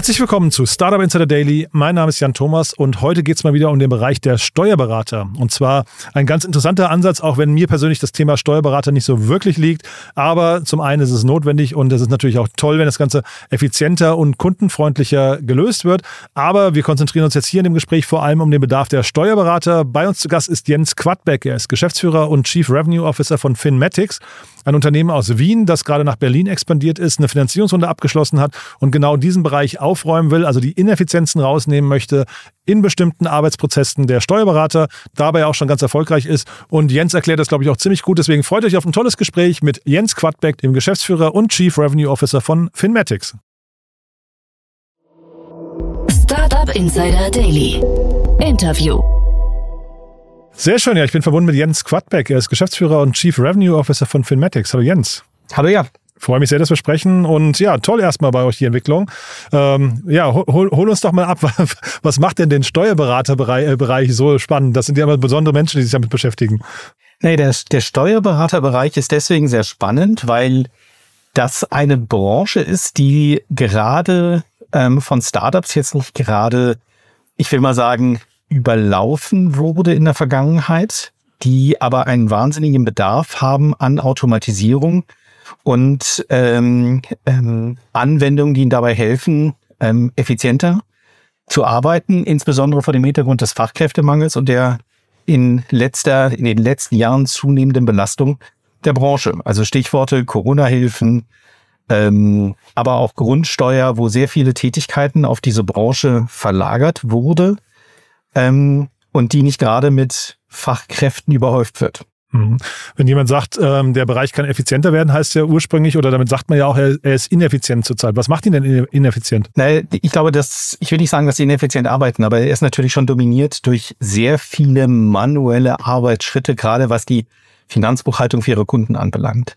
Herzlich willkommen zu Startup Insider Daily. Mein Name ist Jan Thomas und heute geht es mal wieder um den Bereich der Steuerberater. Und zwar ein ganz interessanter Ansatz, auch wenn mir persönlich das Thema Steuerberater nicht so wirklich liegt. Aber zum einen ist es notwendig und es ist natürlich auch toll, wenn das Ganze effizienter und kundenfreundlicher gelöst wird. Aber wir konzentrieren uns jetzt hier in dem Gespräch vor allem um den Bedarf der Steuerberater. Bei uns zu Gast ist Jens Quadbeck. Er ist Geschäftsführer und Chief Revenue Officer von Finmatics ein Unternehmen aus Wien, das gerade nach Berlin expandiert ist, eine Finanzierungsrunde abgeschlossen hat und genau diesen Bereich aufräumen will, also die Ineffizienzen rausnehmen möchte in bestimmten Arbeitsprozessen der Steuerberater, dabei auch schon ganz erfolgreich ist. Und Jens erklärt das, glaube ich, auch ziemlich gut. Deswegen freut euch auf ein tolles Gespräch mit Jens Quadbeck, dem Geschäftsführer und Chief Revenue Officer von Finmatics. Startup Insider Daily. Interview. Sehr schön, ja, ich bin verbunden mit Jens Quadbeck. Er ist Geschäftsführer und Chief Revenue Officer von Finmatics. Hallo Jens. Hallo ja. Freue mich sehr, dass wir sprechen und ja, toll erstmal bei euch die Entwicklung. Ähm, ja, hol, hol, uns doch mal ab, was macht denn den Steuerberaterbereich so spannend? Das sind ja immer besondere Menschen, die sich damit beschäftigen. Nee, der, der Steuerberaterbereich ist deswegen sehr spannend, weil das eine Branche ist, die gerade ähm, von Startups jetzt nicht gerade, ich will mal sagen, überlaufen wurde in der Vergangenheit, die aber einen wahnsinnigen Bedarf haben an Automatisierung und ähm, ähm, Anwendungen, die ihnen dabei helfen, ähm, effizienter zu arbeiten, insbesondere vor dem Hintergrund des Fachkräftemangels und der in letzter, in den letzten Jahren zunehmenden Belastung der Branche. Also Stichworte Corona-Hilfen, ähm, aber auch Grundsteuer, wo sehr viele Tätigkeiten auf diese Branche verlagert wurde ähm, und die nicht gerade mit Fachkräften überhäuft wird. Mhm. Wenn jemand sagt, ähm, der Bereich kann effizienter werden, heißt ja ursprünglich, oder damit sagt man ja auch, er, ist ineffizient zurzeit. Was macht ihn denn ineffizient? Na, ich glaube, dass, ich will nicht sagen, dass sie ineffizient arbeiten, aber er ist natürlich schon dominiert durch sehr viele manuelle Arbeitsschritte, gerade was die Finanzbuchhaltung für ihre Kunden anbelangt.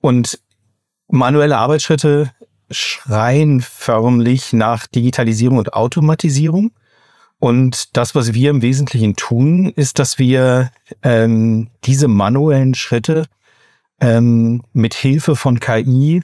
Und manuelle Arbeitsschritte schreien förmlich nach Digitalisierung und Automatisierung. Und das, was wir im Wesentlichen tun, ist, dass wir ähm, diese manuellen Schritte ähm, mit Hilfe von KI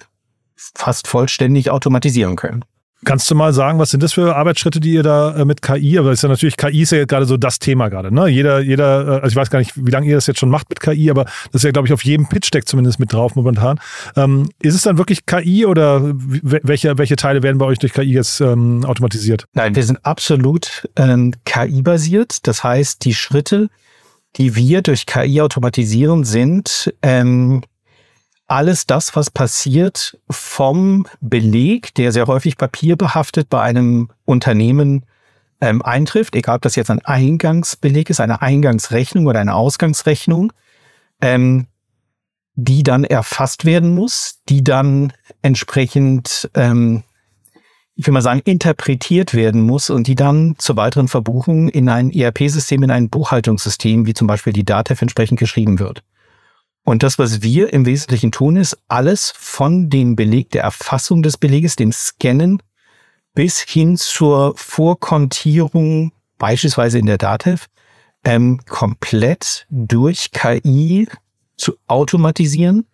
fast vollständig automatisieren können. Kannst du mal sagen, was sind das für Arbeitsschritte, die ihr da äh, mit KI, aber das ist ja natürlich, KI ist ja gerade so das Thema gerade, ne? Jeder, jeder, äh, also ich weiß gar nicht, wie lange ihr das jetzt schon macht mit KI, aber das ist ja, glaube ich, auf jedem Pitch-Deck zumindest mit drauf momentan. Ähm, ist es dann wirklich KI oder welche, welche Teile werden bei euch durch KI jetzt ähm, automatisiert? Nein, wir sind absolut ähm, KI-basiert. Das heißt, die Schritte, die wir durch KI automatisieren, sind ähm, alles das, was passiert vom Beleg, der sehr häufig papierbehaftet bei einem Unternehmen ähm, eintrifft, egal ob das jetzt ein Eingangsbeleg ist, eine Eingangsrechnung oder eine Ausgangsrechnung, ähm, die dann erfasst werden muss, die dann entsprechend, ähm, ich will mal sagen, interpretiert werden muss und die dann zur weiteren Verbuchung in ein ERP-System, in ein Buchhaltungssystem, wie zum Beispiel die DATEV entsprechend geschrieben wird. Und das, was wir im Wesentlichen tun, ist alles von dem Beleg, der Erfassung des Beleges, dem Scannen, bis hin zur Vorkontierung, beispielsweise in der Datev, ähm, komplett durch KI zu automatisieren.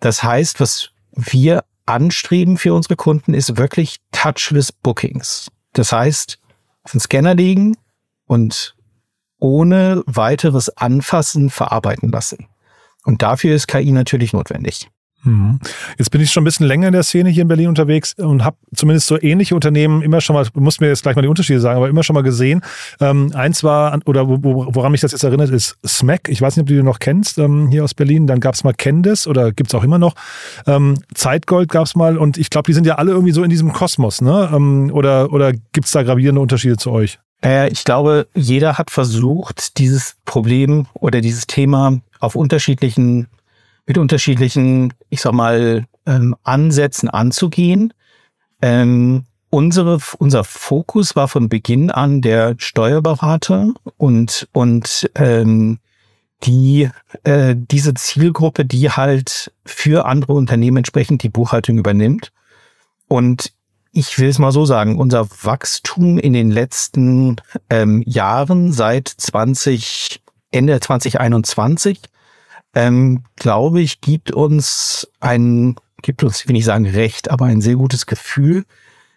Das heißt, was wir anstreben für unsere Kunden, ist wirklich touchless Bookings. Das heißt, auf den Scanner legen und ohne weiteres Anfassen verarbeiten lassen. Und dafür ist KI natürlich notwendig. Mhm. Jetzt bin ich schon ein bisschen länger in der Szene hier in Berlin unterwegs und habe zumindest so ähnliche Unternehmen immer schon mal, muss mir jetzt gleich mal die Unterschiede sagen, aber immer schon mal gesehen. Ähm, eins war, oder woran mich das jetzt erinnert, ist Smack. Ich weiß nicht, ob du die noch kennst, ähm, hier aus Berlin. Dann gab es mal Candice oder gibt es auch immer noch. Ähm, Zeitgold gab es mal und ich glaube, die sind ja alle irgendwie so in diesem Kosmos, ne? Ähm, oder oder gibt es da gravierende Unterschiede zu euch? Äh, ich glaube, jeder hat versucht, dieses Problem oder dieses Thema auf unterschiedlichen, mit unterschiedlichen, ich sag mal, ähm, Ansätzen anzugehen. Ähm, unsere, unser Fokus war von Beginn an der Steuerberater und, und ähm, die äh, diese Zielgruppe, die halt für andere Unternehmen entsprechend die Buchhaltung übernimmt. Und ich will es mal so sagen, unser Wachstum in den letzten ähm, Jahren seit 20, Ende 2021, ähm, glaube ich, gibt uns ein, gibt uns, will ich sagen, recht, aber ein sehr gutes Gefühl,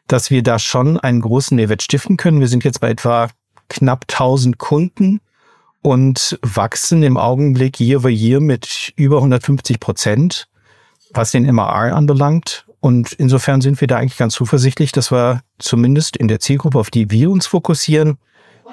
dass wir da schon einen großen Mehrwert stiften können. Wir sind jetzt bei etwa knapp 1000 Kunden und wachsen im Augenblick year over year mit über 150 Prozent, was den MRR anbelangt. Und insofern sind wir da eigentlich ganz zuversichtlich, dass wir zumindest in der Zielgruppe, auf die wir uns fokussieren,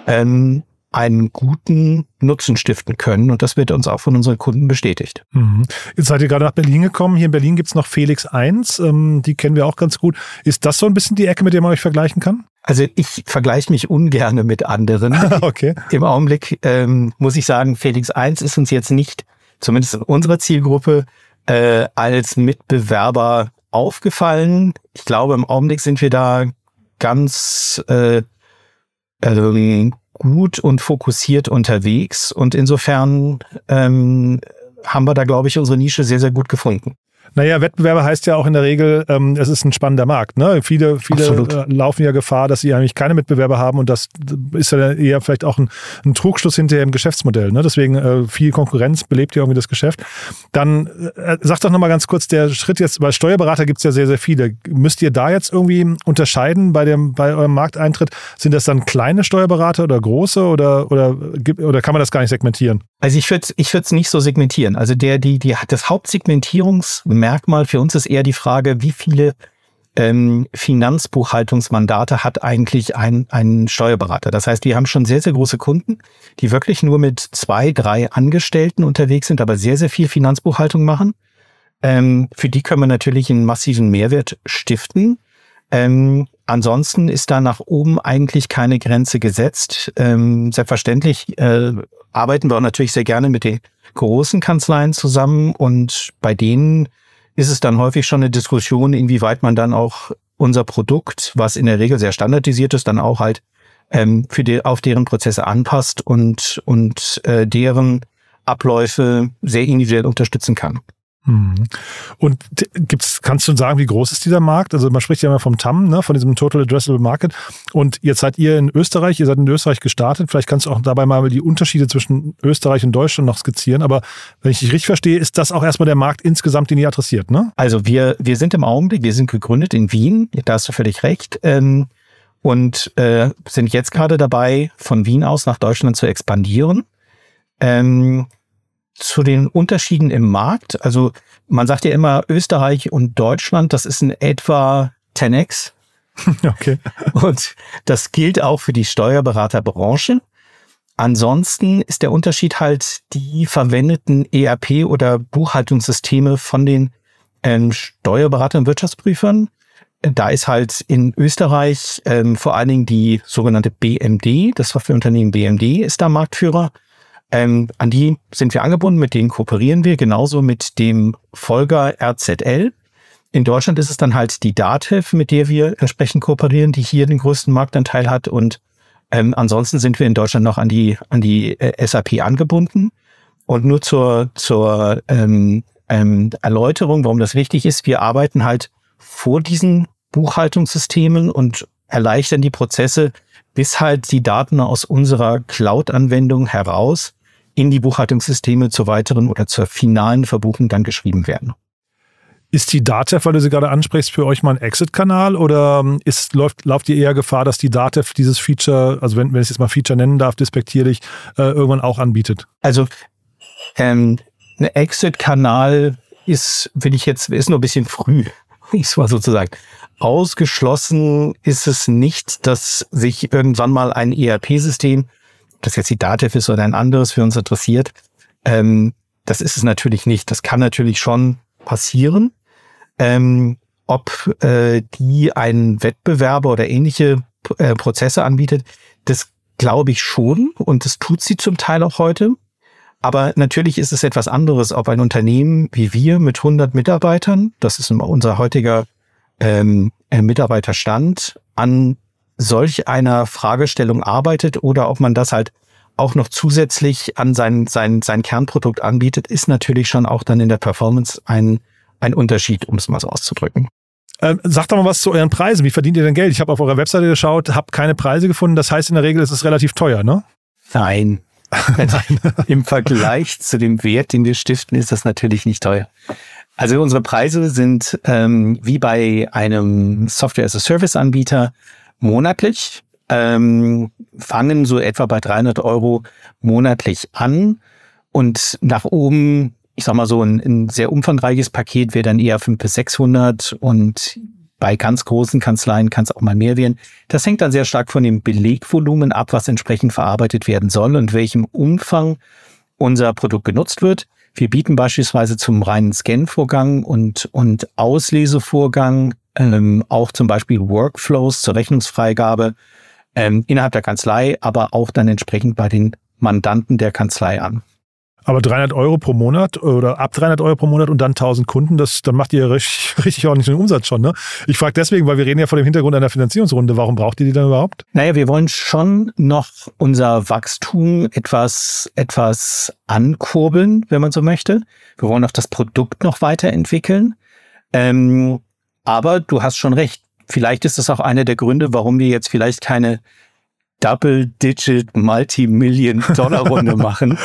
ähm, einen guten Nutzen stiften können. Und das wird uns auch von unseren Kunden bestätigt. Mhm. Jetzt seid ihr gerade nach Berlin gekommen. Hier in Berlin gibt's noch Felix 1. Ähm, die kennen wir auch ganz gut. Ist das so ein bisschen die Ecke, mit der man euch vergleichen kann? Also ich vergleiche mich ungerne mit anderen. okay. Im Augenblick ähm, muss ich sagen, Felix 1 ist uns jetzt nicht, zumindest in unserer Zielgruppe, äh, als Mitbewerber aufgefallen. Ich glaube, im Augenblick sind wir da ganz äh, ähm, gut und fokussiert unterwegs und insofern ähm, haben wir da, glaube ich, unsere Nische sehr, sehr gut gefunden. Naja, Wettbewerber heißt ja auch in der Regel, ähm, es ist ein spannender Markt. Ne? Viele, viele äh, laufen ja Gefahr, dass sie eigentlich keine Mitbewerber haben und das ist ja eher vielleicht auch ein, ein Trugschluss hinterher im Geschäftsmodell. Ne? Deswegen äh, viel Konkurrenz belebt ja irgendwie das Geschäft. Dann äh, sag doch nochmal ganz kurz, der Schritt jetzt, bei Steuerberater gibt es ja sehr, sehr viele. Müsst ihr da jetzt irgendwie unterscheiden bei, dem, bei eurem Markteintritt? Sind das dann kleine Steuerberater oder große oder, oder, oder kann man das gar nicht segmentieren? Also ich würde ich würde es nicht so segmentieren. Also der die die das Hauptsegmentierungsmerkmal für uns ist eher die Frage, wie viele ähm, Finanzbuchhaltungsmandate hat eigentlich ein, ein Steuerberater. Das heißt, wir haben schon sehr, sehr große Kunden, die wirklich nur mit zwei, drei Angestellten unterwegs sind, aber sehr, sehr viel Finanzbuchhaltung machen. Ähm, für die können wir natürlich einen massiven Mehrwert stiften. Ähm, ansonsten ist da nach oben eigentlich keine Grenze gesetzt. Ähm, selbstverständlich äh, arbeiten wir auch natürlich sehr gerne mit den großen Kanzleien zusammen und bei denen ist es dann häufig schon eine Diskussion, inwieweit man dann auch unser Produkt, was in der Regel sehr standardisiert ist, dann auch halt ähm, für die, auf deren Prozesse anpasst und, und äh, deren Abläufe sehr individuell unterstützen kann. Mhm. Und gibt's, kannst du sagen, wie groß ist dieser Markt? Also man spricht ja immer vom TAM, ne, von diesem Total Addressable Market. Und jetzt seid ihr in Österreich, ihr seid in Österreich gestartet. Vielleicht kannst du auch dabei mal die Unterschiede zwischen Österreich und Deutschland noch skizzieren. Aber wenn ich dich richtig verstehe, ist das auch erstmal der Markt insgesamt, den ihr adressiert, ne? Also wir, wir sind im Augenblick, wir sind gegründet in Wien, da hast du völlig recht. Ähm, und äh, sind jetzt gerade dabei, von Wien aus nach Deutschland zu expandieren. Ähm, zu den Unterschieden im Markt. Also man sagt ja immer Österreich und Deutschland, das ist in etwa 10x. Okay. Und das gilt auch für die Steuerberaterbranche. Ansonsten ist der Unterschied halt die verwendeten ERP oder Buchhaltungssysteme von den ähm, Steuerberatern und Wirtschaftsprüfern. Da ist halt in Österreich ähm, vor allen Dingen die sogenannte BMD, das Softwareunternehmen BMD ist da Marktführer. Ähm, an die sind wir angebunden, mit denen kooperieren wir, genauso mit dem Folger RZL. In Deutschland ist es dann halt die DATEV, mit der wir entsprechend kooperieren, die hier den größten Marktanteil hat. Und ähm, ansonsten sind wir in Deutschland noch an die, an die äh, SAP angebunden. Und nur zur, zur ähm, ähm, Erläuterung, warum das wichtig ist, wir arbeiten halt vor diesen Buchhaltungssystemen und erleichtern die Prozesse, bis halt die Daten aus unserer Cloud-Anwendung heraus in die Buchhaltungssysteme zur weiteren oder zur finalen Verbuchung dann geschrieben werden. Ist die DATEV, weil du sie gerade ansprichst, für euch mal ein Exit-Kanal oder ähm, ist, läuft, lauft ihr eher Gefahr, dass die DATEV dieses Feature, also wenn, wenn ich es jetzt mal Feature nennen darf, despektierlich, äh, irgendwann auch anbietet? Also ähm, ein Exit-Kanal ist, will ich jetzt, ist nur ein bisschen früh, ich mal sozusagen. Ausgeschlossen ist es nicht, dass sich irgendwann mal ein ERP-System das jetzt die Datev ist oder ein anderes für uns interessiert. Ähm, das ist es natürlich nicht. Das kann natürlich schon passieren. Ähm, ob äh, die einen Wettbewerber oder ähnliche äh, Prozesse anbietet, das glaube ich schon und das tut sie zum Teil auch heute. Aber natürlich ist es etwas anderes, ob ein Unternehmen wie wir mit 100 Mitarbeitern, das ist unser heutiger ähm, äh, Mitarbeiterstand, an solch einer Fragestellung arbeitet oder ob man das halt auch noch zusätzlich an sein, sein, sein Kernprodukt anbietet, ist natürlich schon auch dann in der Performance ein, ein Unterschied, um es mal so auszudrücken. Ähm, sagt doch mal was zu euren Preisen. Wie verdient ihr denn Geld? Ich habe auf eurer Webseite geschaut, habe keine Preise gefunden. Das heißt, in der Regel ist es relativ teuer, ne? Nein. Im Vergleich zu dem Wert, den wir stiften, ist das natürlich nicht teuer. Also unsere Preise sind ähm, wie bei einem Software-as-a-Service-Anbieter monatlich, ähm, fangen so etwa bei 300 Euro monatlich an und nach oben, ich sag mal so, ein, ein sehr umfangreiches Paket wäre dann eher 500 bis 600 und bei ganz großen Kanzleien kann es auch mal mehr werden. Das hängt dann sehr stark von dem Belegvolumen ab, was entsprechend verarbeitet werden soll und welchem Umfang unser Produkt genutzt wird. Wir bieten beispielsweise zum reinen Scan-Vorgang und, und Auslesevorgang ähm, auch zum Beispiel Workflows zur Rechnungsfreigabe ähm, innerhalb der Kanzlei, aber auch dann entsprechend bei den Mandanten der Kanzlei an. Aber 300 Euro pro Monat oder ab 300 Euro pro Monat und dann 1000 Kunden, das, dann macht ihr richtig, richtig ordentlichen Umsatz schon. Ne? Ich frage deswegen, weil wir reden ja vor dem Hintergrund einer Finanzierungsrunde. Warum braucht ihr die dann überhaupt? Naja, wir wollen schon noch unser Wachstum etwas, etwas ankurbeln, wenn man so möchte. Wir wollen auch das Produkt noch weiterentwickeln. Ähm, aber du hast schon recht. Vielleicht ist das auch einer der Gründe, warum wir jetzt vielleicht keine Double-Digit Multi-Million-Dollar-Runde machen,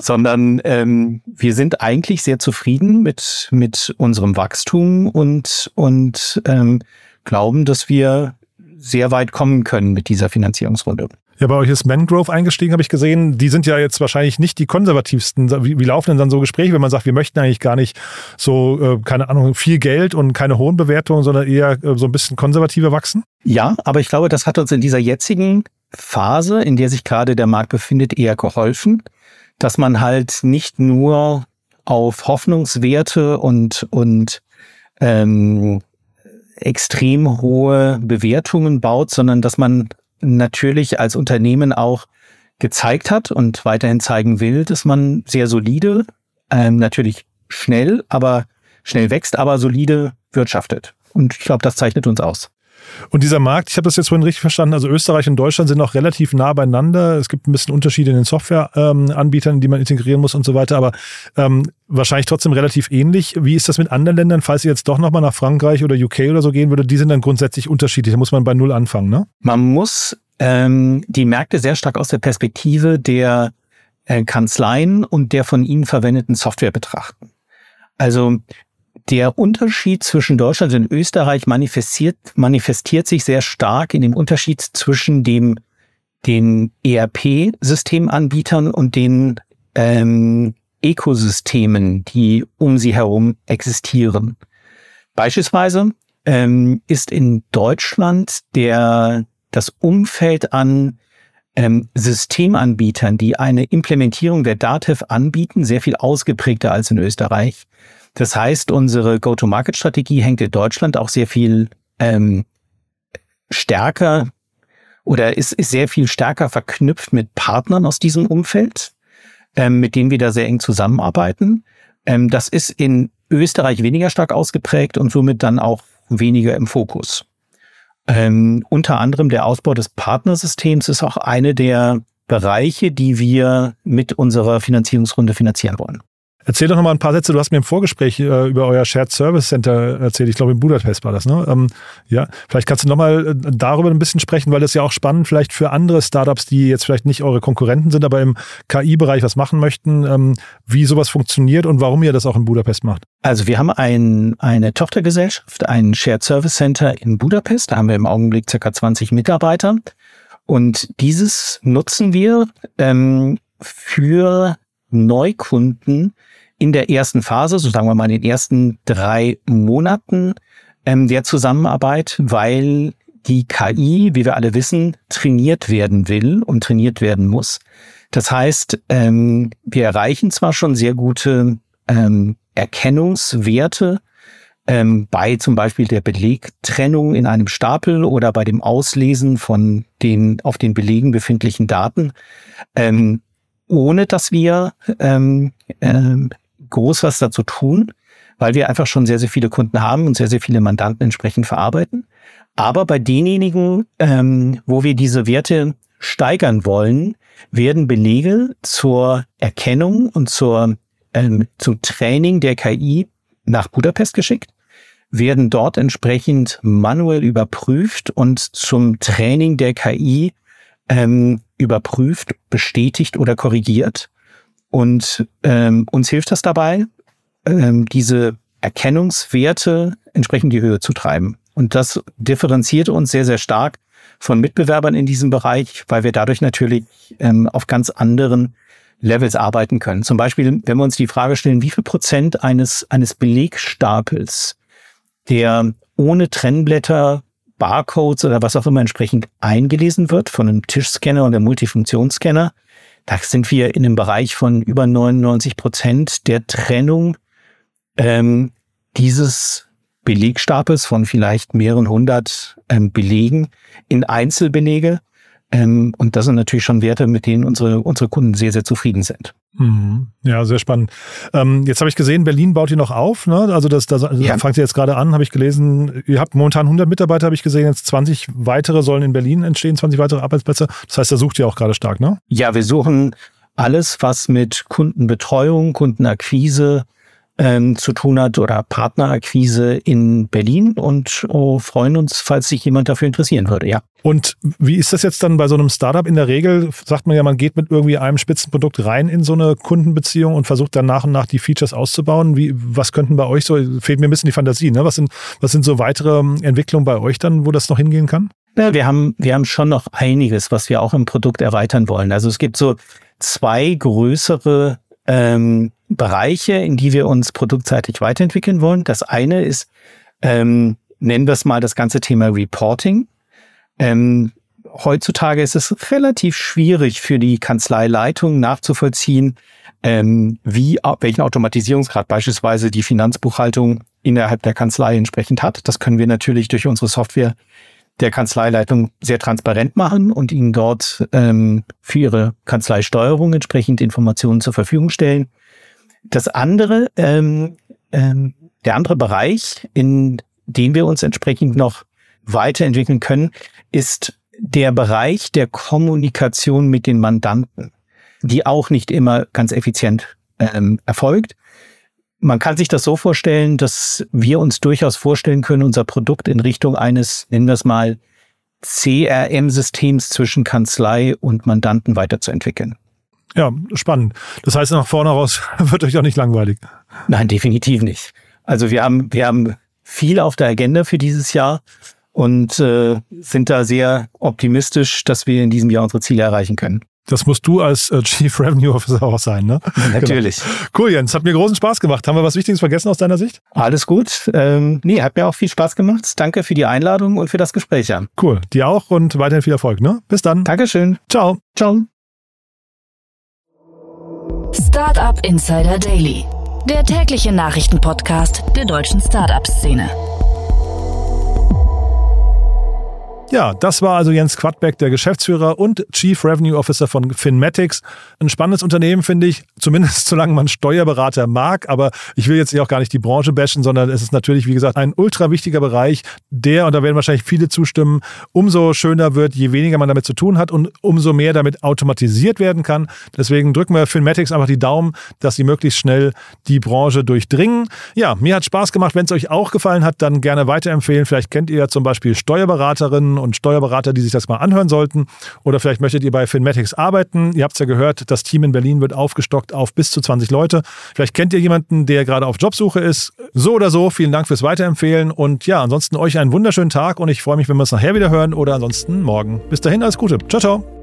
sondern ähm, wir sind eigentlich sehr zufrieden mit, mit unserem Wachstum und, und ähm, glauben, dass wir sehr weit kommen können mit dieser Finanzierungsrunde. Ja, bei euch ist Mangrove eingestiegen, habe ich gesehen. Die sind ja jetzt wahrscheinlich nicht die konservativsten. Wie, wie, laufen denn dann so Gespräche, wenn man sagt, wir möchten eigentlich gar nicht so, äh, keine Ahnung, viel Geld und keine hohen Bewertungen, sondern eher äh, so ein bisschen konservativer wachsen? Ja, aber ich glaube, das hat uns in dieser jetzigen Phase, in der sich gerade der Markt befindet, eher geholfen, dass man halt nicht nur auf Hoffnungswerte und, und ähm, extrem hohe Bewertungen baut, sondern dass man natürlich als Unternehmen auch gezeigt hat und weiterhin zeigen will, dass man sehr solide, ähm, natürlich schnell, aber schnell wächst, aber solide wirtschaftet. Und ich glaube, das zeichnet uns aus. Und dieser Markt, ich habe das jetzt vorhin richtig verstanden, also Österreich und Deutschland sind noch relativ nah beieinander. Es gibt ein bisschen Unterschiede in den Softwareanbietern, ähm, die man integrieren muss und so weiter, aber ähm, wahrscheinlich trotzdem relativ ähnlich. Wie ist das mit anderen Ländern, falls ihr jetzt doch nochmal nach Frankreich oder UK oder so gehen würde? Die sind dann grundsätzlich unterschiedlich. Da muss man bei Null anfangen, ne? Man muss ähm, die Märkte sehr stark aus der Perspektive der äh, Kanzleien und der von ihnen verwendeten Software betrachten. Also der Unterschied zwischen Deutschland und Österreich manifestiert, manifestiert sich sehr stark in dem Unterschied zwischen dem, den ERP-Systemanbietern und den ähm, Ökosystemen, die um sie herum existieren. Beispielsweise ähm, ist in Deutschland der, das Umfeld an ähm, Systemanbietern, die eine Implementierung der DATEV anbieten, sehr viel ausgeprägter als in Österreich. Das heißt, unsere Go-to-Market-Strategie hängt in Deutschland auch sehr viel ähm, stärker oder ist, ist sehr viel stärker verknüpft mit Partnern aus diesem Umfeld, ähm, mit denen wir da sehr eng zusammenarbeiten. Ähm, das ist in Österreich weniger stark ausgeprägt und somit dann auch weniger im Fokus. Ähm, unter anderem der Ausbau des Partnersystems ist auch eine der Bereiche, die wir mit unserer Finanzierungsrunde finanzieren wollen. Erzähl doch noch mal ein paar Sätze. Du hast mir im Vorgespräch äh, über euer Shared Service Center erzählt. Ich glaube, in Budapest war das, ne? Ähm, ja, vielleicht kannst du noch mal äh, darüber ein bisschen sprechen, weil das ja auch spannend vielleicht für andere Startups, die jetzt vielleicht nicht eure Konkurrenten sind, aber im KI-Bereich was machen möchten, ähm, wie sowas funktioniert und warum ihr das auch in Budapest macht. Also wir haben ein, eine Tochtergesellschaft, ein Shared Service Center in Budapest. Da haben wir im Augenblick circa 20 Mitarbeiter. Und dieses nutzen wir ähm, für Neukunden, in der ersten Phase, so sagen wir mal in den ersten drei Monaten ähm, der Zusammenarbeit, weil die KI, wie wir alle wissen, trainiert werden will und trainiert werden muss. Das heißt, ähm, wir erreichen zwar schon sehr gute ähm, Erkennungswerte ähm, bei zum Beispiel der Belegtrennung in einem Stapel oder bei dem Auslesen von den auf den Belegen befindlichen Daten, ähm, ohne dass wir ähm, ähm, groß was dazu tun, weil wir einfach schon sehr, sehr viele Kunden haben und sehr, sehr viele Mandanten entsprechend verarbeiten. Aber bei denjenigen, ähm, wo wir diese Werte steigern wollen, werden Belege zur Erkennung und zur, ähm, zum Training der KI nach Budapest geschickt, werden dort entsprechend manuell überprüft und zum Training der KI ähm, überprüft, bestätigt oder korrigiert. Und ähm, uns hilft das dabei, ähm, diese Erkennungswerte entsprechend die Höhe zu treiben. Und das differenziert uns sehr, sehr stark von Mitbewerbern in diesem Bereich, weil wir dadurch natürlich ähm, auf ganz anderen Levels arbeiten können. Zum Beispiel, wenn wir uns die Frage stellen, wie viel Prozent eines, eines Belegstapels, der ohne Trennblätter, Barcodes oder was auch immer entsprechend eingelesen wird von einem Tischscanner oder Multifunktionsscanner, da sind wir in einem Bereich von über 99 Prozent der Trennung ähm, dieses Belegstapels von vielleicht mehreren hundert ähm, Belegen in Einzelbelege. Ähm, und das sind natürlich schon Werte, mit denen unsere, unsere Kunden sehr, sehr zufrieden sind. Mhm. Ja, sehr spannend. Ähm, jetzt habe ich gesehen, Berlin baut ihr noch auf. Ne? Also das, das ja. fangt ihr jetzt gerade an, habe ich gelesen. Ihr habt momentan 100 Mitarbeiter, habe ich gesehen. Jetzt 20 weitere sollen in Berlin entstehen, 20 weitere Arbeitsplätze. Das heißt, da sucht ihr auch gerade stark, ne? Ja, wir suchen alles, was mit Kundenbetreuung, Kundenakquise, ähm, zu tun hat oder Partnerakquise in Berlin und oh, freuen uns, falls sich jemand dafür interessieren würde, ja. Und wie ist das jetzt dann bei so einem Startup? In der Regel sagt man ja, man geht mit irgendwie einem Spitzenprodukt rein in so eine Kundenbeziehung und versucht dann nach und nach die Features auszubauen. Wie, was könnten bei euch so, fehlt mir ein bisschen die Fantasie, ne? Was sind, was sind so weitere Entwicklungen bei euch dann, wo das noch hingehen kann? Ja, wir haben, wir haben schon noch einiges, was wir auch im Produkt erweitern wollen. Also es gibt so zwei größere ähm, Bereiche, in die wir uns produktseitig weiterentwickeln wollen. Das eine ist, ähm, nennen wir es mal das ganze Thema Reporting. Ähm, heutzutage ist es relativ schwierig für die Kanzleileitung nachzuvollziehen, ähm, wie, welchen Automatisierungsgrad beispielsweise die Finanzbuchhaltung innerhalb der Kanzlei entsprechend hat. Das können wir natürlich durch unsere Software der Kanzleileitung sehr transparent machen und ihnen dort ähm, für ihre Kanzleisteuerung entsprechend Informationen zur Verfügung stellen. Das andere, ähm, ähm, der andere Bereich, in dem wir uns entsprechend noch weiterentwickeln können, ist der Bereich der Kommunikation mit den Mandanten, die auch nicht immer ganz effizient ähm, erfolgt. Man kann sich das so vorstellen, dass wir uns durchaus vorstellen können, unser Produkt in Richtung eines, nennen wir es mal, CRM-Systems zwischen Kanzlei und Mandanten weiterzuentwickeln. Ja, spannend. Das heißt, nach vorne raus wird euch auch nicht langweilig. Nein, definitiv nicht. Also wir haben, wir haben viel auf der Agenda für dieses Jahr und äh, sind da sehr optimistisch, dass wir in diesem Jahr unsere Ziele erreichen können. Das musst du als äh, Chief Revenue Officer auch sein, ne? Natürlich. Genau. Cool, Jens. Hat mir großen Spaß gemacht. Haben wir was Wichtiges vergessen aus deiner Sicht? Alles gut. Ähm, nee, hat mir auch viel Spaß gemacht. Danke für die Einladung und für das Gespräch, Jan. Cool. Dir auch und weiterhin viel Erfolg, ne? Bis dann. Dankeschön. Ciao. Ciao. Startup Insider Daily. Der tägliche Nachrichtenpodcast der deutschen Startup-Szene. Ja, das war also Jens Quadbeck, der Geschäftsführer und Chief Revenue Officer von Finmatics. Ein spannendes Unternehmen, finde ich, zumindest solange man Steuerberater mag. Aber ich will jetzt hier auch gar nicht die Branche bashen, sondern es ist natürlich, wie gesagt, ein ultra wichtiger Bereich, der, und da werden wahrscheinlich viele zustimmen, umso schöner wird, je weniger man damit zu tun hat und umso mehr damit automatisiert werden kann. Deswegen drücken wir Finmatics einfach die Daumen, dass sie möglichst schnell die Branche durchdringen. Ja, mir hat Spaß gemacht. Wenn es euch auch gefallen hat, dann gerne weiterempfehlen. Vielleicht kennt ihr ja zum Beispiel Steuerberaterinnen und Steuerberater, die sich das mal anhören sollten. Oder vielleicht möchtet ihr bei Finmatics arbeiten. Ihr habt es ja gehört, das Team in Berlin wird aufgestockt auf bis zu 20 Leute. Vielleicht kennt ihr jemanden, der gerade auf Jobsuche ist. So oder so, vielen Dank fürs Weiterempfehlen. Und ja, ansonsten euch einen wunderschönen Tag und ich freue mich, wenn wir uns nachher wieder hören oder ansonsten morgen. Bis dahin, alles Gute. Ciao, ciao.